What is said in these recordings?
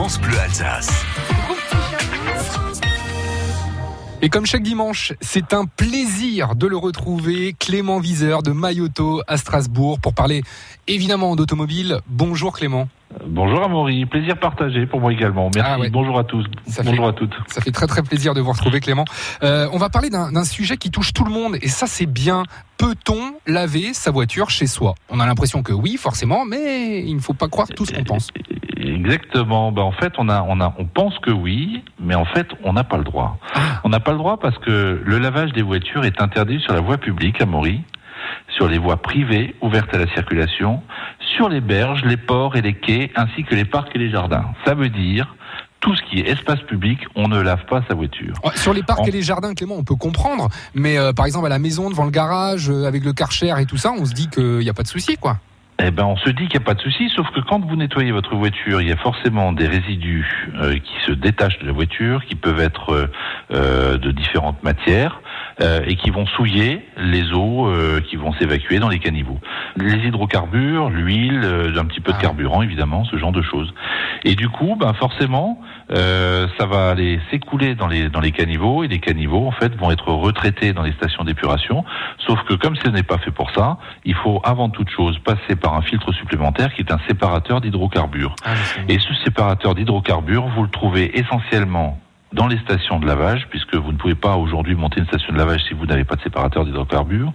France Bleu Alsace. Et comme chaque dimanche, c'est un plaisir de le retrouver, Clément Viseur de Mayoto à Strasbourg, pour parler évidemment d'automobile. Bonjour Clément. Bonjour Amaury, plaisir partagé pour moi également. Merci. Ah ouais. Bonjour à tous. Ça Bonjour fait- à toutes. Ça fait très très plaisir de vous retrouver Clément. Euh, on va parler d'un d'un sujet qui touche tout le monde et ça c'est bien. Peut-on laver sa voiture chez soi? On a l'impression que oui forcément, mais il ne faut pas croire tout ce qu'on pense. Exactement. Ben, en fait, on a, on a, on pense que oui, mais en fait, on n'a pas le droit. Ah. On n'a pas le droit parce que le lavage des voitures est interdit sur la voie publique, Amaury, sur les voies privées ouvertes à la circulation, sur les berges, les ports et les quais, ainsi que les parcs et les jardins. Ça veut dire tout ce qui est espace public, on ne lave pas sa voiture. Sur les parcs En- et les jardins, Clément, on peut comprendre, mais euh, par exemple à la maison, devant le garage, euh, avec le karcher et tout ça, on se dit qu'il n'y a pas de souci, quoi. Eh ben, on se dit qu'il n'y a pas de souci, sauf que quand vous nettoyez votre voiture, il y a forcément des résidus euh, qui se détachent de la voiture, qui peuvent être euh, euh, de différentes matières euh, et qui vont souiller les eaux euh, qui vont s'évacuer dans les caniveaux. Les hydrocarbures, l'huile, euh, un petit peu de Ah. carburant, évidemment, ce genre de choses. Et du coup, ben forcément, euh, ça va aller s'écouler dans les dans les caniveaux et les caniveaux en fait vont être retraités dans les stations d'épuration. Sauf que comme ce n'est pas fait pour ça, il faut avant toute chose passer par un filtre supplémentaire qui est un séparateur d'hydrocarbures. Et ce séparateur d'hydrocarbures, vous le trouvez essentiellement dans les stations de lavage, puisque vous ne pouvez pas aujourd'hui monter une station de lavage si vous n'avez pas de séparateur d'hydrocarbures.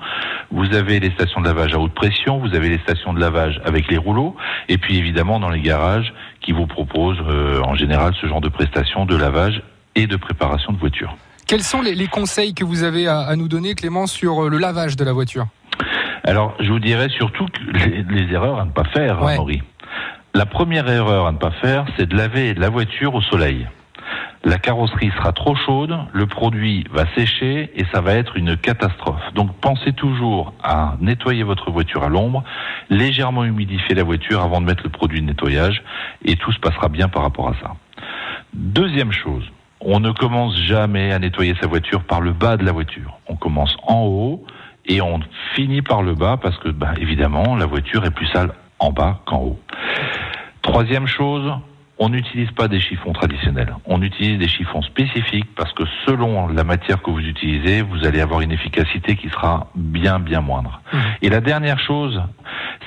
Vous avez les stations de lavage à haute pression, vous avez les stations de lavage avec les rouleaux, et puis évidemment dans les garages qui vous proposent euh, en général ce genre de prestations de lavage et de préparation de voiture. Quels sont les, les conseils que vous avez à, à nous donner, Clément, sur euh, le lavage de la voiture? Alors, je vous dirais surtout que les, les erreurs à ne pas faire, Ouais. Amaury. La première erreur à ne pas faire, c'est de laver la voiture au soleil. La carrosserie sera trop chaude, le produit va sécher et ça va être une catastrophe. Donc pensez toujours à nettoyer votre voiture à l'ombre, légèrement humidifier la voiture avant de mettre le produit de nettoyage et tout se passera bien par rapport à ça. Deuxième chose, on ne commence jamais à nettoyer sa voiture par le bas de la voiture. On commence en haut et on finit par le bas parce que, bah, évidemment, la voiture est plus sale en bas qu'en haut. Troisième chose, on n'utilise pas des chiffons traditionnels. On utilise des chiffons spécifiques parce que selon la matière que vous utilisez, vous allez avoir une efficacité qui sera bien, bien moindre. Mhm. Et la dernière chose,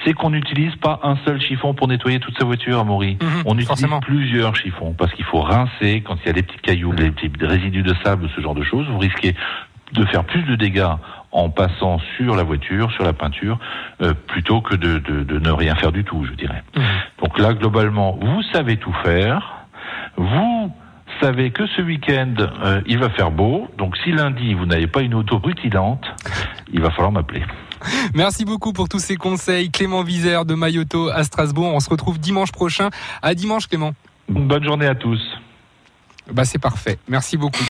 c'est qu'on n'utilise pas un seul chiffon pour nettoyer toute sa voiture, Amaury. Mhm, On utilise forcément. plusieurs chiffons parce qu'il faut rincer quand il y a des petits cailloux, des petits résidus de sable, ce genre de choses. Vous risquez de faire plus de dégâts en passant sur la voiture, sur la peinture, euh, plutôt que de, de- de ne rien faire du tout, je dirais. Mhm. Donc là, globalement, vous savez tout faire. Vous savez que ce week-end, euh, il va faire beau. Donc si lundi, vous n'avez pas une auto rutilante, il va falloir m'appeler. Merci beaucoup pour tous ces conseils. Clément Viseur de Mayoto à Strasbourg. On se retrouve dimanche prochain. À dimanche, Clément. Bonne journée à tous. Bah, c'est parfait. Merci beaucoup.